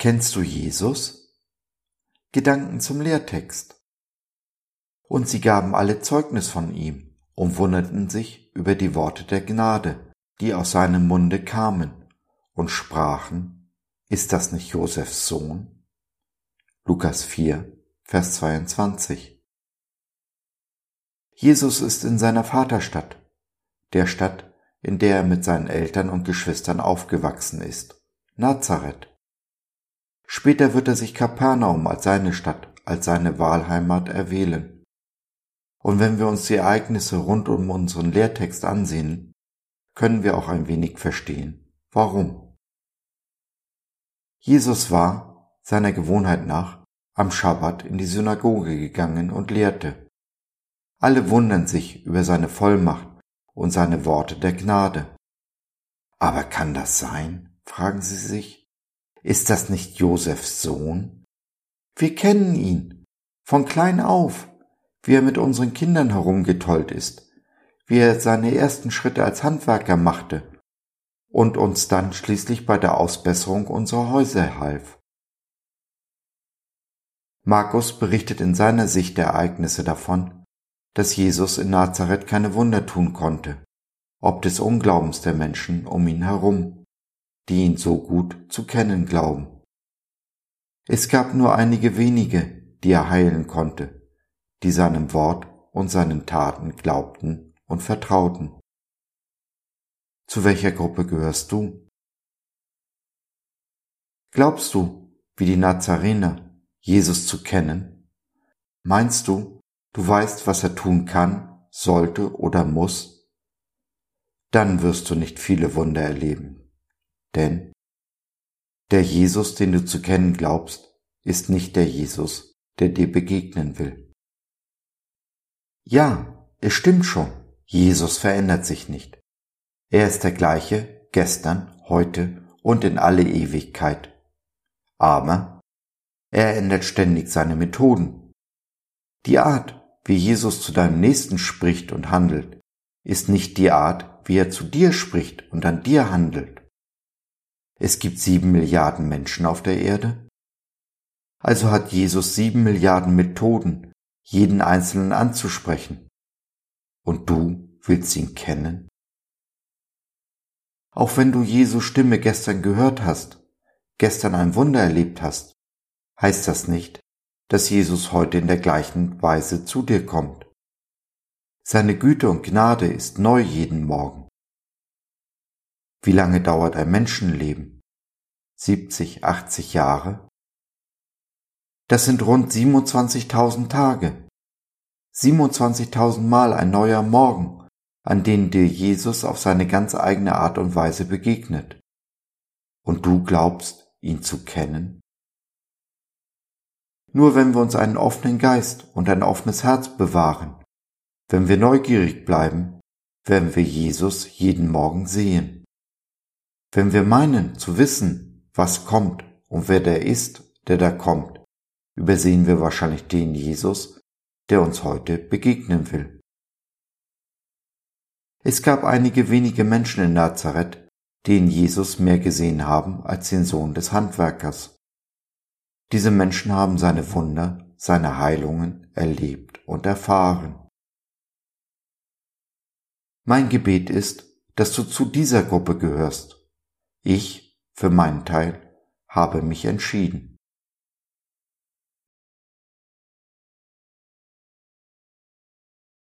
Kennst du Jesus? Gedanken zum Lehrtext. Und sie gaben alle Zeugnis von ihm und wunderten sich über die Worte der Gnade, die aus seinem Munde kamen, und sprachen, ist das nicht Josefs Sohn? Lukas 4, Vers 22. Jesus ist in seiner Vaterstadt, der Stadt, in der er mit seinen Eltern und Geschwistern aufgewachsen ist, Nazareth. Später wird er sich Kapernaum als seine Stadt, als seine Wahlheimat erwählen. Und wenn wir uns die Ereignisse rund um unseren Lehrtext ansehen, können wir auch ein wenig verstehen, warum. Jesus war, seiner Gewohnheit nach, am Schabbat in die Synagoge gegangen und lehrte. Alle wundern sich über seine Vollmacht und seine Worte der Gnade. Aber kann das sein? fragen sie sich. Ist das nicht Josefs Sohn? Wir kennen ihn von klein auf, wie er mit unseren Kindern herumgetollt ist, wie er seine ersten Schritte als Handwerker machte und uns dann schließlich bei der Ausbesserung unserer Häuser half. Markus berichtet in seiner Sicht der Ereignisse davon, dass Jesus in Nazareth keine Wunder tun konnte, ob des Unglaubens der Menschen um ihn herum die ihn so gut zu kennen glauben. Es gab nur einige wenige, die er heilen konnte, die seinem Wort und seinen Taten glaubten und vertrauten. Zu welcher Gruppe gehörst du? Glaubst du, wie die Nazarener, Jesus zu kennen? Meinst du, du weißt, was er tun kann, sollte oder muss? Dann wirst du nicht viele Wunder erleben. Denn der Jesus, den du zu kennen glaubst, ist nicht der Jesus, der dir begegnen will. Ja, es stimmt schon, Jesus verändert sich nicht. Er ist der gleiche gestern, heute und in alle Ewigkeit. Aber er ändert ständig seine Methoden. Die Art, wie Jesus zu deinem Nächsten spricht und handelt, ist nicht die Art, wie er zu dir spricht und an dir handelt. Es gibt sieben Milliarden Menschen auf der Erde. Also hat Jesus sieben Milliarden Methoden, jeden Einzelnen anzusprechen. Und du willst ihn kennen? Auch wenn du Jesu Stimme gestern gehört hast, gestern ein Wunder erlebt hast, heißt das nicht, dass Jesus heute in der gleichen Weise zu dir kommt. Seine Güte und Gnade ist neu jeden Morgen. Wie lange dauert ein Menschenleben? 70, 80 Jahre? Das sind rund 27.000 Tage. 27.000 Mal ein neuer Morgen, an denen dir Jesus auf seine ganz eigene Art und Weise begegnet. Und du glaubst, ihn zu kennen? Nur wenn wir uns einen offenen Geist und ein offenes Herz bewahren, wenn wir neugierig bleiben, werden wir Jesus jeden Morgen sehen. Wenn wir meinen zu wissen, was kommt und wer der ist, der da kommt, übersehen wir wahrscheinlich den Jesus, der uns heute begegnen will. Es gab einige wenige Menschen in Nazareth, die in Jesus mehr gesehen haben als den Sohn des Handwerkers. Diese Menschen haben seine Wunder, seine Heilungen erlebt und erfahren. Mein Gebet ist, dass du zu dieser Gruppe gehörst ich, für meinen Teil, habe mich entschieden.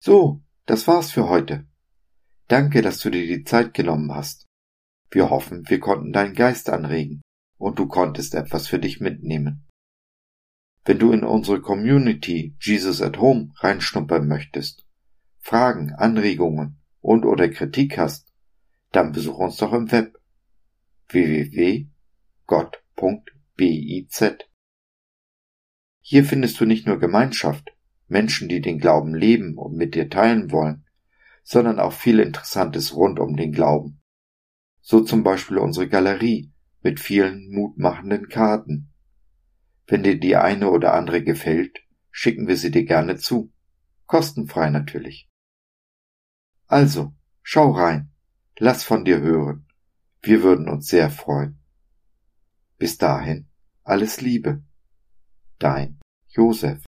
So, das war's für heute. Danke, dass du dir die Zeit genommen hast. Wir hoffen, wir konnten deinen Geist anregen und du konntest etwas für dich mitnehmen. Wenn du in unsere Community Jesus at Home reinschnuppern möchtest, Fragen, Anregungen und oder Kritik hast, dann besuch uns doch im Web www.gott.biz. Hier findest du nicht nur Gemeinschaft, Menschen, die den Glauben leben und mit dir teilen wollen, sondern auch viel Interessantes rund um den Glauben. So zum Beispiel unsere Galerie mit vielen mutmachenden Karten. Wenn dir die eine oder andere gefällt, schicken wir sie dir gerne zu. Kostenfrei natürlich. Also, schau rein, lass von dir hören wir würden uns sehr freuen. Bis dahin, Alles Liebe. Dein Josef.